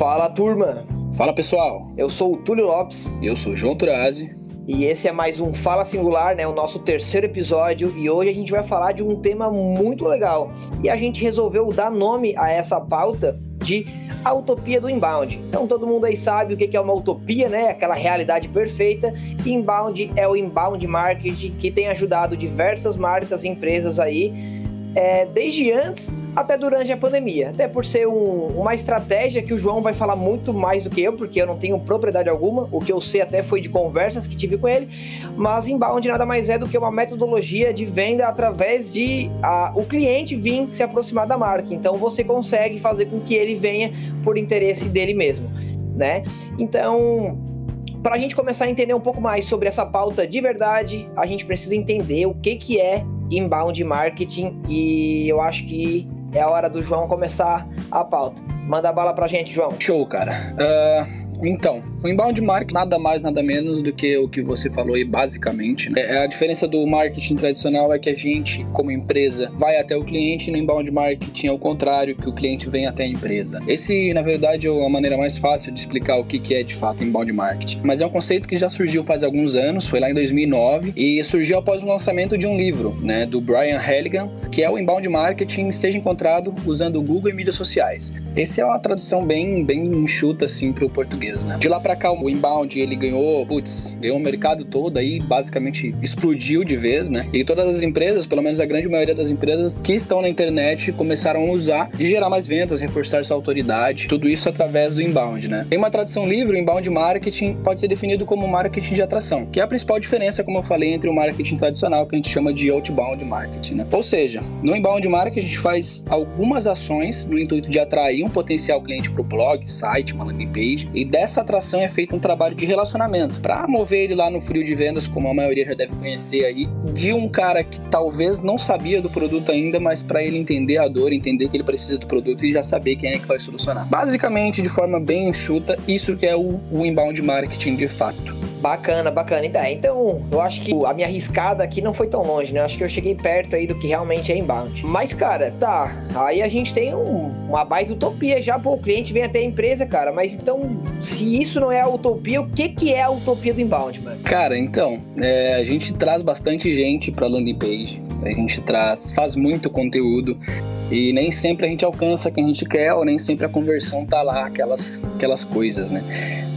Fala turma, Fala pessoal, eu sou o Túlio Lopes eu sou o João Turazi. e esse é mais um Fala Singular, né? O nosso terceiro episódio e hoje a gente vai falar de um tema muito legal e a gente resolveu dar nome a essa pauta de a utopia do inbound. Então todo mundo aí sabe o que é uma utopia, né? Aquela realidade perfeita. Inbound é o inbound marketing que tem ajudado diversas marcas e empresas aí é, desde antes até durante a pandemia. Até por ser um- uma estratégia que o João vai falar muito mais do que eu, porque eu não tenho propriedade alguma. O que eu sei até foi de conversas que tive com ele. Mas inbound nada mais é do que uma metodologia de venda através de a- o cliente vir se aproximar da marca. Então você consegue fazer com que ele venha por interesse dele mesmo, né? Então para a gente começar a entender um pouco mais sobre essa pauta de verdade, a gente precisa entender o que, que é inbound marketing e eu acho que é a hora do João começar a pauta. Manda bala pra gente, João. Show, cara. Ah, então, o inbound marketing nada mais, nada menos do que o que você falou aí, basicamente. né? A diferença do marketing tradicional é que a gente, como empresa, vai até o cliente e no inbound marketing é o contrário, que o cliente vem até a empresa. Esse, na verdade, é a maneira mais fácil de explicar o que é de fato inbound marketing. Mas é um conceito que já surgiu faz alguns anos, foi lá em 2009, e surgiu após o lançamento de um livro, né, do Brian Halligan, que é o inbound marketing seja encontrado usando o Google e mídias sociais. Essa é uma tradução bem, bem enxuta, assim, pro português, né? De lá pra cá, o inbound, ele ganhou, putz, ganhou o mercado todo aí, basicamente explodiu de vez, né? E todas as empresas, pelo menos a grande maioria das empresas que estão na internet, começaram a usar e gerar mais vendas, reforçar sua autoridade, tudo isso através do inbound, né? Em uma tradução livre, o inbound marketing pode ser definido como marketing de atração, que é a principal diferença, como eu falei, entre o marketing tradicional, que a gente chama de outbound marketing, né? Ou seja, no inbound marketing a gente faz algumas ações no intuito de atrair um potencial cliente para o blog, site, uma landing page, e dessa atração é feito um trabalho de relacionamento para mover ele lá no frio de vendas, como a maioria já deve conhecer aí, de um cara que talvez não sabia do produto ainda, mas para ele entender a dor, entender que ele precisa do produto e já saber quem é que vai solucionar. Basicamente, de forma bem enxuta, isso que é o, o inbound marketing de fato. Bacana, bacana. Então, Então, eu acho que a minha arriscada aqui não foi tão longe, né? Eu acho que eu cheguei perto aí do que realmente é inbound. Mas, cara, tá. Aí a gente tem um- uma baita utopia já, pô, o cliente vem até a empresa, cara. Mas então, se isso não é a utopia, o que que é a utopia do inbound, mano? Cara, então, é, a gente traz bastante gente para landing page, a gente traz, faz muito conteúdo e nem sempre a gente alcança quem a gente quer ou nem sempre a conversão tá lá, aquelas, aquelas coisas, né?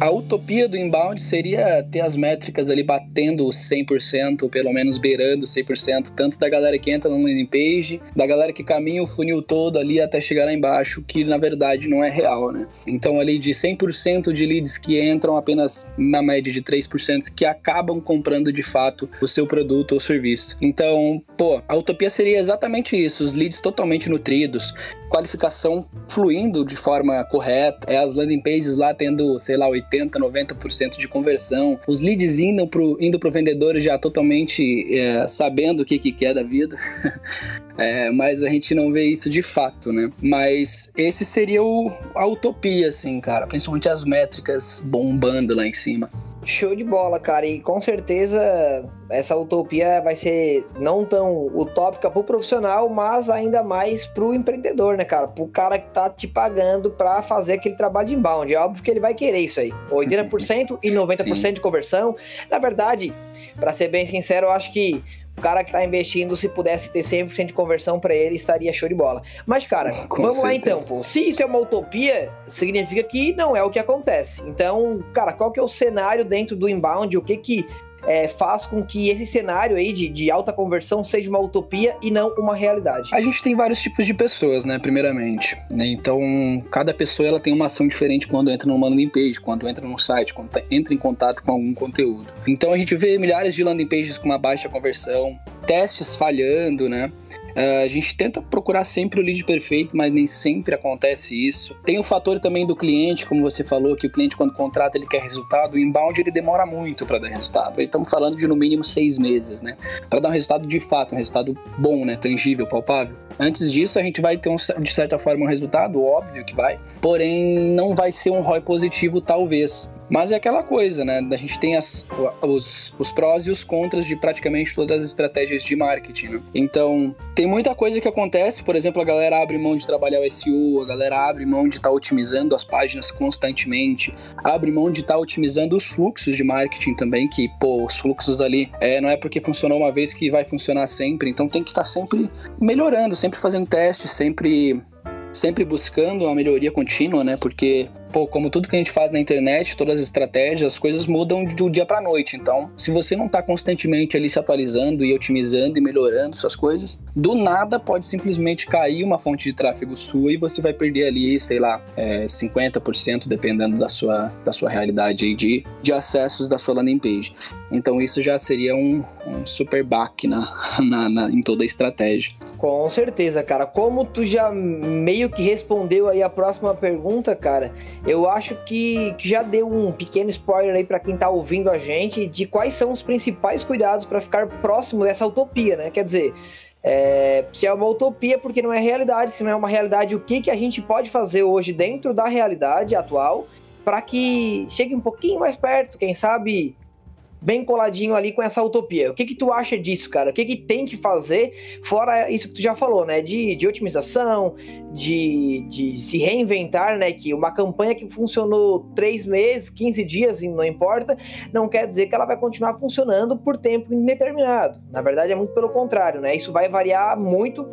A utopia do inbound seria ter as métricas ali batendo 100%, ou pelo menos beirando 100%, tanto da galera que entra no landing page, da galera que caminha o funil todo ali até chegar lá embaixo, que na verdade não é real, né? Então ali de 100% de leads que entram, apenas na média de 3% que acabam comprando de fato o seu produto ou serviço. Então, pô, a utopia seria exatamente isso, os leads totalmente nutridos, qualificação fluindo de forma correta, é as landing pages lá tendo, sei lá, 80, 90% de conversão, os leads indo pro, indo pro vendedor já totalmente é, sabendo o que que quer da vida. É, mas a gente não vê isso de fato, né? Mas esse seria o, a utopia, assim, cara. Principalmente as métricas bombando lá em cima. Show de bola, cara. E com certeza essa utopia vai ser não tão utópica pro profissional, mas ainda mais pro empreendedor, né, cara? Pro cara que tá te pagando pra fazer aquele trabalho de inbound. É óbvio que ele vai querer isso aí. 80% e 90% Sim. de conversão. Na verdade, pra ser bem sincero, eu acho que o cara que tá investindo, se pudesse ter 100% de conversão pra ele, estaria show de bola. Mas, cara, Com vamos lá certeza. então, pô. Se isso é uma utopia, significa que não é o que acontece. Então, cara, qual que é o cenário dentro do inbound? O que que é, faz com que esse cenário aí de, de alta conversão seja uma utopia e não uma realidade? A gente tem vários tipos de pessoas, né? Primeiramente. né? Então, cada pessoa ela tem uma ação diferente quando entra numa landing page, quando entra num site, quando tá- entra em contato com algum conteúdo. Então, a gente vê milhares de landing pages com uma baixa conversão, testes falhando, né? Ah, a gente tenta procurar sempre o lead perfeito, mas nem sempre acontece isso. Tem o fator também do cliente, como você falou, que o cliente quando contrata ele quer resultado. O inbound ele demora muito para dar resultado. Aí estamos falando de no mínimo seis meses, né? Para dar um resultado de fato, um resultado bom, né? Tangível, palpável. Antes disso, a gente vai ter, um, de certa forma, um resultado, óbvio que vai, porém não vai ser um ROI positivo, talvez. Mas é aquela coisa, né? A gente tem as, os, os prós e os contras de praticamente todas as estratégias de marketing. Né? Então, tem muita coisa que acontece, por exemplo, a galera abre mão de trabalhar o SEO, a galera abre mão de estar tá otimizando as páginas constantemente, abre mão de estar tá otimizando os fluxos de marketing também, que, pô, os fluxos ali é, não é porque funcionou uma vez que vai funcionar sempre, então tem que estar tá sempre melhorando, sempre fazendo testes, sempre sempre buscando uma melhoria contínua, né? Porque pô, como tudo que a gente faz na internet, todas as estratégias, as coisas mudam de um dia para noite. Então, se você não está constantemente ali se atualizando e otimizando e melhorando suas coisas, do nada pode simplesmente cair uma fonte de tráfego sua e você vai perder ali, sei lá, é, 50% dependendo da sua, da sua realidade de, de acessos da sua landing page. Então, isso já seria um, um super back na, na, na, em toda a estratégia. Com certeza, cara. Como tu já meio que respondeu aí a próxima pergunta, cara, eu acho que, que já deu um pequeno spoiler aí para quem tá ouvindo a gente de quais são os principais cuidados para ficar próximo dessa utopia, né? Quer dizer, é, se é uma utopia porque não é realidade, se não é uma realidade, o que, que a gente pode fazer hoje dentro da realidade atual para que chegue um pouquinho mais perto, quem sabe bem coladinho ali com essa utopia. O que que tu acha disso, cara? O que que tem que fazer, fora isso que tu já falou, né? De, de otimização, de, de se reinventar, né? Que uma campanha que funcionou três meses, 15 dias, não importa, não quer dizer que ela vai continuar funcionando por tempo indeterminado. Na verdade, é muito pelo contrário, né? Isso vai variar muito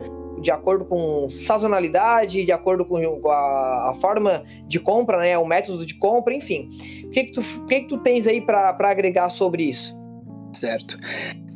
de acordo com sazonalidade, de acordo com a, a, forma de compra, né, o método de compra, enfim. O que que tu, o que que tu tens aí para agregar sobre isso? Certo.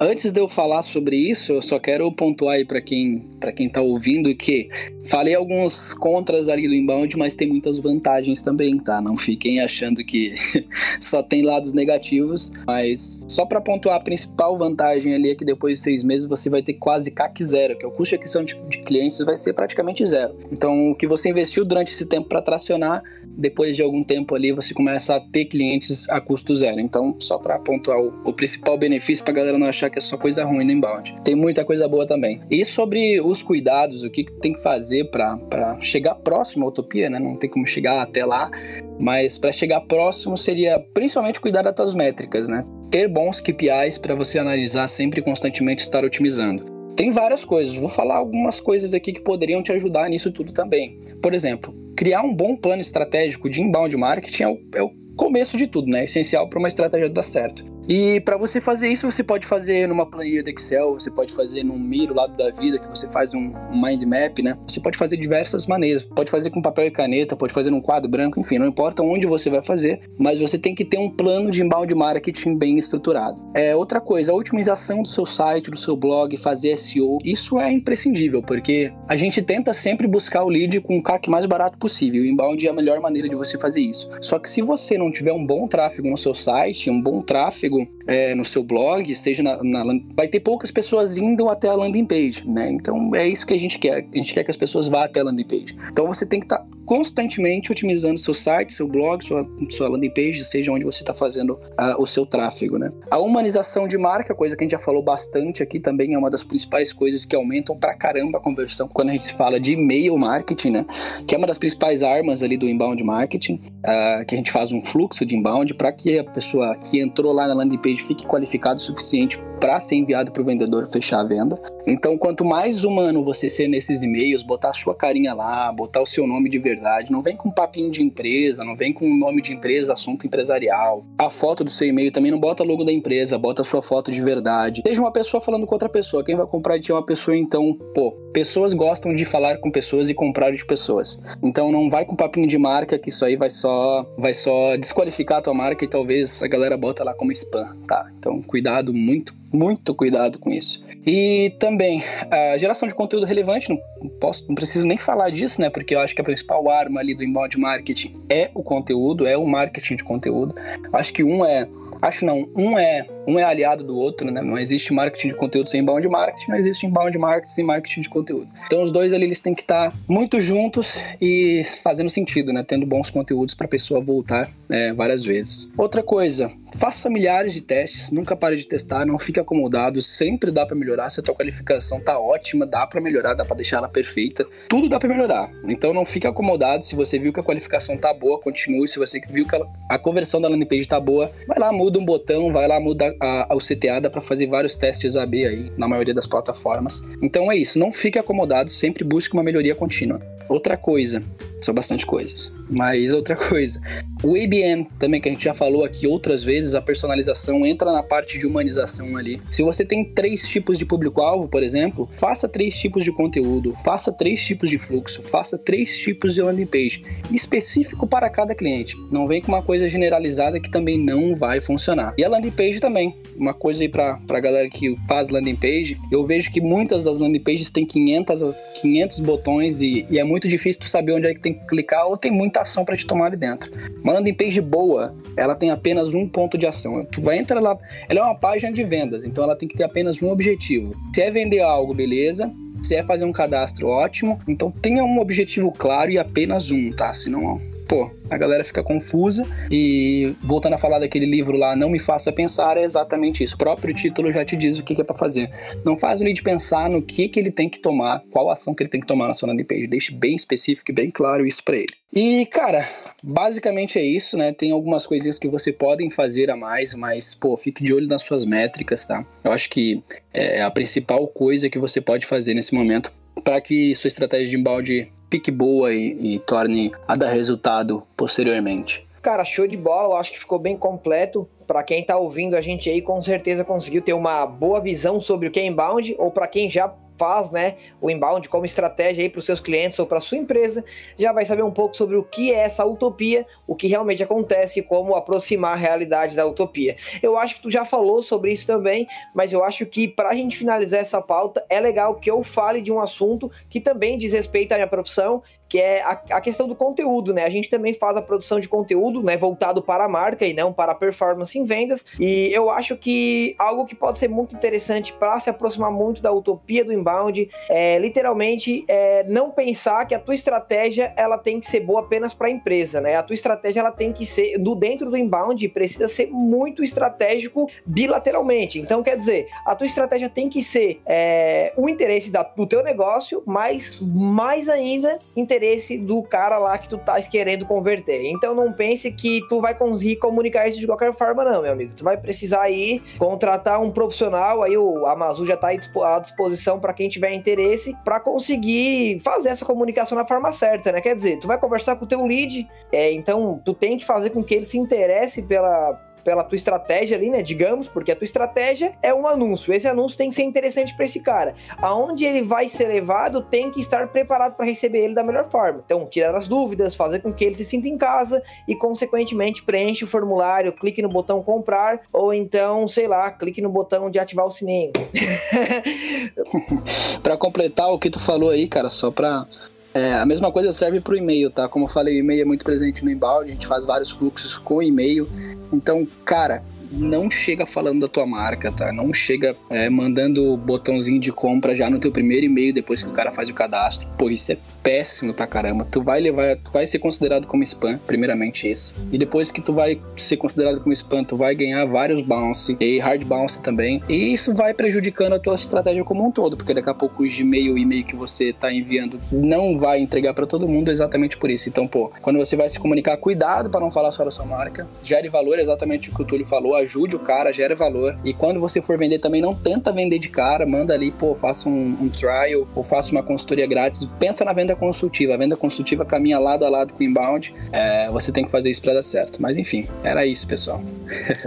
Antes de eu falar sobre isso, eu só quero pontuar aí para quem para quem tá ouvindo que falei alguns contras ali do inbound, mas tem muitas vantagens também, tá? Não fiquem achando que só tem lados negativos, mas só para pontuar a principal vantagem ali é que depois de seis meses você vai ter quase CAC zero, que é o custo de aquisição de clientes vai ser praticamente zero. Então, o que você investiu durante esse tempo para tracionar, depois de algum tempo ali você começa a ter clientes a custo zero. Então, só para pontuar o, o principal benefício para galera não achar que é só coisa ruim no inbound. Tem muita coisa boa também. E sobre os cuidados, o que tem que fazer para chegar próximo à utopia, né? Não tem como chegar até lá, mas para chegar próximo seria principalmente cuidar das tuas métricas, né? Ter bons KPIs para você analisar sempre e constantemente estar otimizando. Tem várias coisas, vou falar algumas coisas aqui que poderiam te ajudar nisso tudo também. Por exemplo, criar um bom plano estratégico de inbound marketing é o, é o começo de tudo, né? Essencial para uma estratégia dar certo. E para você fazer isso, você pode fazer numa planilha de Excel, você pode fazer num Miro lado da vida, que você faz um mind map, né? Você pode fazer diversas maneiras. Pode fazer com papel e caneta, pode fazer num quadro branco, enfim, não importa onde você vai fazer, mas você tem que ter um plano de inbound marketing bem estruturado. É outra coisa, a otimização do seu site, do seu blog, fazer SEO, isso é imprescindível, porque a gente tenta sempre buscar o lead com o CAC mais barato possível. O inbound é a melhor maneira de você fazer isso. Só que se você não tiver um bom tráfego no seu site, um bom tráfego é, no seu blog, seja na, na, vai ter poucas pessoas indo até a landing page, né? Então é isso que a gente quer. A gente quer que as pessoas vá até a landing page. Então você tem que estar tá constantemente otimizando seu site, seu blog, sua, sua landing page, seja onde você está fazendo uh, o seu tráfego, né? A humanização de marca, coisa que a gente já falou bastante aqui também, é uma das principais coisas que aumentam pra caramba a conversão quando a gente fala de e-mail marketing, né? Que é uma das principais armas ali do inbound marketing, uh, que a gente faz um fluxo de inbound para que a pessoa que entrou lá na landing page fique qualificado o suficiente para ser enviado para o vendedor fechar a venda. Então, quanto mais humano você ser nesses e-mails, botar a sua carinha lá, botar o seu nome de verdade, não vem com papinho de empresa, não vem com nome de empresa, assunto empresarial. A foto do seu e-mail também não bota logo da empresa, bota a sua foto de verdade. Seja uma pessoa falando com outra pessoa. Quem vai comprar de ti é uma pessoa, então, pô, pessoas gostam de falar com pessoas e comprar de pessoas. Então, não vai com papinho de marca, que isso aí vai só, vai só desqualificar a tua marca e talvez a galera bota lá como spam, tá? Então, cuidado muito muito cuidado com isso. E também a geração de conteúdo relevante, não posso, não preciso nem falar disso, né? Porque eu acho que a principal arma ali do inbound marketing é o conteúdo, é o marketing de conteúdo. Acho que um é, acho não, um é um é aliado do outro, né? Não existe marketing de conteúdo sem inbound marketing, não existe inbound marketing sem marketing de conteúdo. Então os dois ali eles têm que estar muito juntos e fazendo sentido, né? Tendo bons conteúdos para a pessoa voltar é, várias vezes. Outra coisa, faça milhares de testes, nunca pare de testar, não fique acomodado, sempre dá para melhorar. Se a tua qualificação tá ótima, dá para melhorar, dá para deixar ela perfeita. Tudo dá para melhorar. Então não fique acomodado. Se você viu que a qualificação tá boa, continue. Se você viu que a conversão da landing page tá boa, vai lá, muda um botão, vai lá, muda a, CTA, dá para fazer vários testes AB aí na maioria das plataformas. Então é isso, não fique acomodado, sempre busque uma melhoria contínua. Outra coisa, são bastante coisas. Mas outra coisa, o ABM também que a gente já falou aqui outras vezes, a personalização entra na parte de humanização ali. Se você tem três tipos de público-alvo, por exemplo, faça três tipos de conteúdo, faça três tipos de fluxo, faça três tipos de landing page, específico para cada cliente. Não vem com uma coisa generalizada que também não vai funcionar. E a landing page também, uma coisa aí para a galera que faz landing page, eu vejo que muitas das landing pages têm 500, 500 botões e, e é muito difícil tu saber onde é que tem tem que clicar ou tem muita ação para te tomar ali dentro. Uma landing page boa, ela tem apenas um ponto de ação. Tu vai entrar lá, ela é uma página de vendas, então ela tem que ter apenas um objetivo. Se é vender algo, beleza. Se é fazer um cadastro, ótimo. Então tenha um objetivo claro e apenas um, tá? Senão pô, a galera fica confusa. E voltando a falar daquele livro lá, Não Me Faça Pensar, é exatamente isso. O próprio título já te diz o que, é para fazer. Não faz o lead pensar no que, que ele tem que tomar, qual ação que ele tem que tomar na sua landing page. Deixe bem específico e bem claro isso para ele. E, cara, basicamente é isso, né? Tem algumas coisinhas que você podem fazer a mais, mas, pô, fique de olho nas suas métricas, tá? Eu acho que é a principal coisa que você pode fazer nesse momento para que sua estratégia de embalde pique boa e, e torne a dar resultado posteriormente. Cara, show de bola, eu acho que ficou bem completo. Para quem tá ouvindo a gente aí, com certeza conseguiu ter uma boa visão sobre o que é inbound, ou para quem já faz né, o inbound como estratégia para os seus clientes ou para sua empresa, já vai saber um pouco sobre o que é essa utopia, o que realmente acontece e como aproximar a realidade da utopia. Eu acho que tu já falou sobre isso também, mas eu acho que para a gente finalizar essa pauta, é legal que eu fale de um assunto que também diz respeito à minha profissão que é a, a, questão do conteúdo, né? A gente também faz a produção de conteúdo, né, voltado para a marca e não para a performance em vendas. E eu acho que algo que pode ser muito interessante para se aproximar muito da utopia do inbound é literalmente é, não pensar que a tua estratégia ela tem que ser boa apenas para a empresa, né? A tua estratégia ela tem que ser do dentro do inbound precisa ser muito estratégico bilateralmente. Então quer dizer, a tua estratégia tem que ser é, o interesse da, do teu negócio, mas mais ainda interesse interesse do cara lá que tu tá querendo converter. Então não pense que tu vai conseguir comunicar isso de qualquer forma, não, meu amigo. Tu vai precisar aí contratar um profissional, aí o Amazon já tá à disposição para quem tiver interesse para conseguir fazer essa comunicação na forma certa, né? Quer dizer, tu vai conversar com o teu lead, é, então tu tem que fazer com que ele se interesse pela pela tua estratégia ali, né? Digamos, porque a tua estratégia é um anúncio. Esse anúncio tem que ser interessante para esse cara. Aonde ele vai ser levado, tem que estar preparado para receber ele da melhor forma. Então, tirar as dúvidas, fazer com que ele se sinta em casa e, consequentemente, preenche o formulário, clique no botão comprar ou então, sei lá, clique no botão de ativar o sininho. para completar o que tu falou aí, cara, só para é, a mesma coisa serve para o e-mail, tá? Como eu falei, o e-mail é muito presente no inbound, a gente faz vários fluxos com e-mail. Então, cara, não chega falando da tua marca, tá? Não chega é, mandando botãozinho de compra já no teu primeiro e-mail depois que o cara faz o cadastro. Pô, isso é péssimo pra caramba. Tu vai levar, tu vai ser considerado como spam, primeiramente isso. E depois que tu vai ser considerado como spam, tu vai ganhar vários bounce e hard bounce também. E isso vai prejudicando a tua estratégia como um todo, porque daqui a pouco o Gmail, o e-mail que você tá enviando não vai entregar para todo mundo exatamente por isso. Então, pô, quando você vai se comunicar, cuidado para não falar só da sua marca. Gere valor, exatamente o que o Túlio falou ajude o cara, gere valor. E quando você for vender também, não tenta vender de cara, manda ali, pô, faça um, um trial ou faça uma consultoria grátis. Pensa na venda consultiva. A venda consultiva caminha lado a lado com o inbound. É, você tem que fazer isso para dar certo. Mas enfim, era isso, pessoal.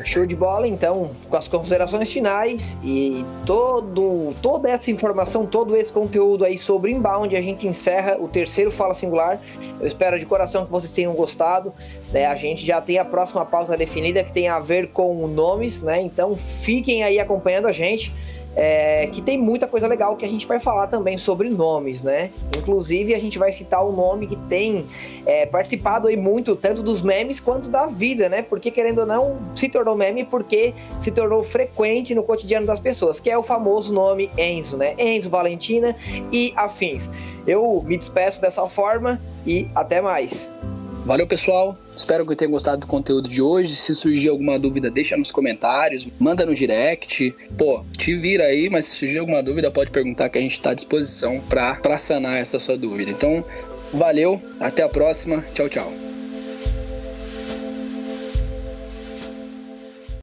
Show de bola, então, com as considerações finais e todo, toda essa informação, todo esse conteúdo aí sobre inbound, a gente encerra o terceiro Fala Singular. Eu espero de coração que vocês tenham gostado. Né? A gente já tem a próxima pauta definida que tem a ver com nomes, né? Então fiquem aí acompanhando a gente. É, que tem muita coisa legal que a gente vai falar também sobre nomes, né? Inclusive, a gente vai citar um nome que tem é, participado aí muito, tanto dos memes quanto da vida, né? Porque, querendo ou não, se tornou meme porque se tornou frequente no cotidiano das pessoas, que é o famoso nome Enzo, né? Enzo, Valentina e afins. Eu me despeço dessa forma e até mais. Valeu, pessoal. Espero que tenham gostado do conteúdo de hoje. Se surgir alguma dúvida, deixa nos comentários, manda no direct. Pô, te vira aí, mas se surgir alguma dúvida, pode perguntar que a gente está à disposição para sanar essa sua dúvida. Então, valeu, até a próxima. Tchau, tchau.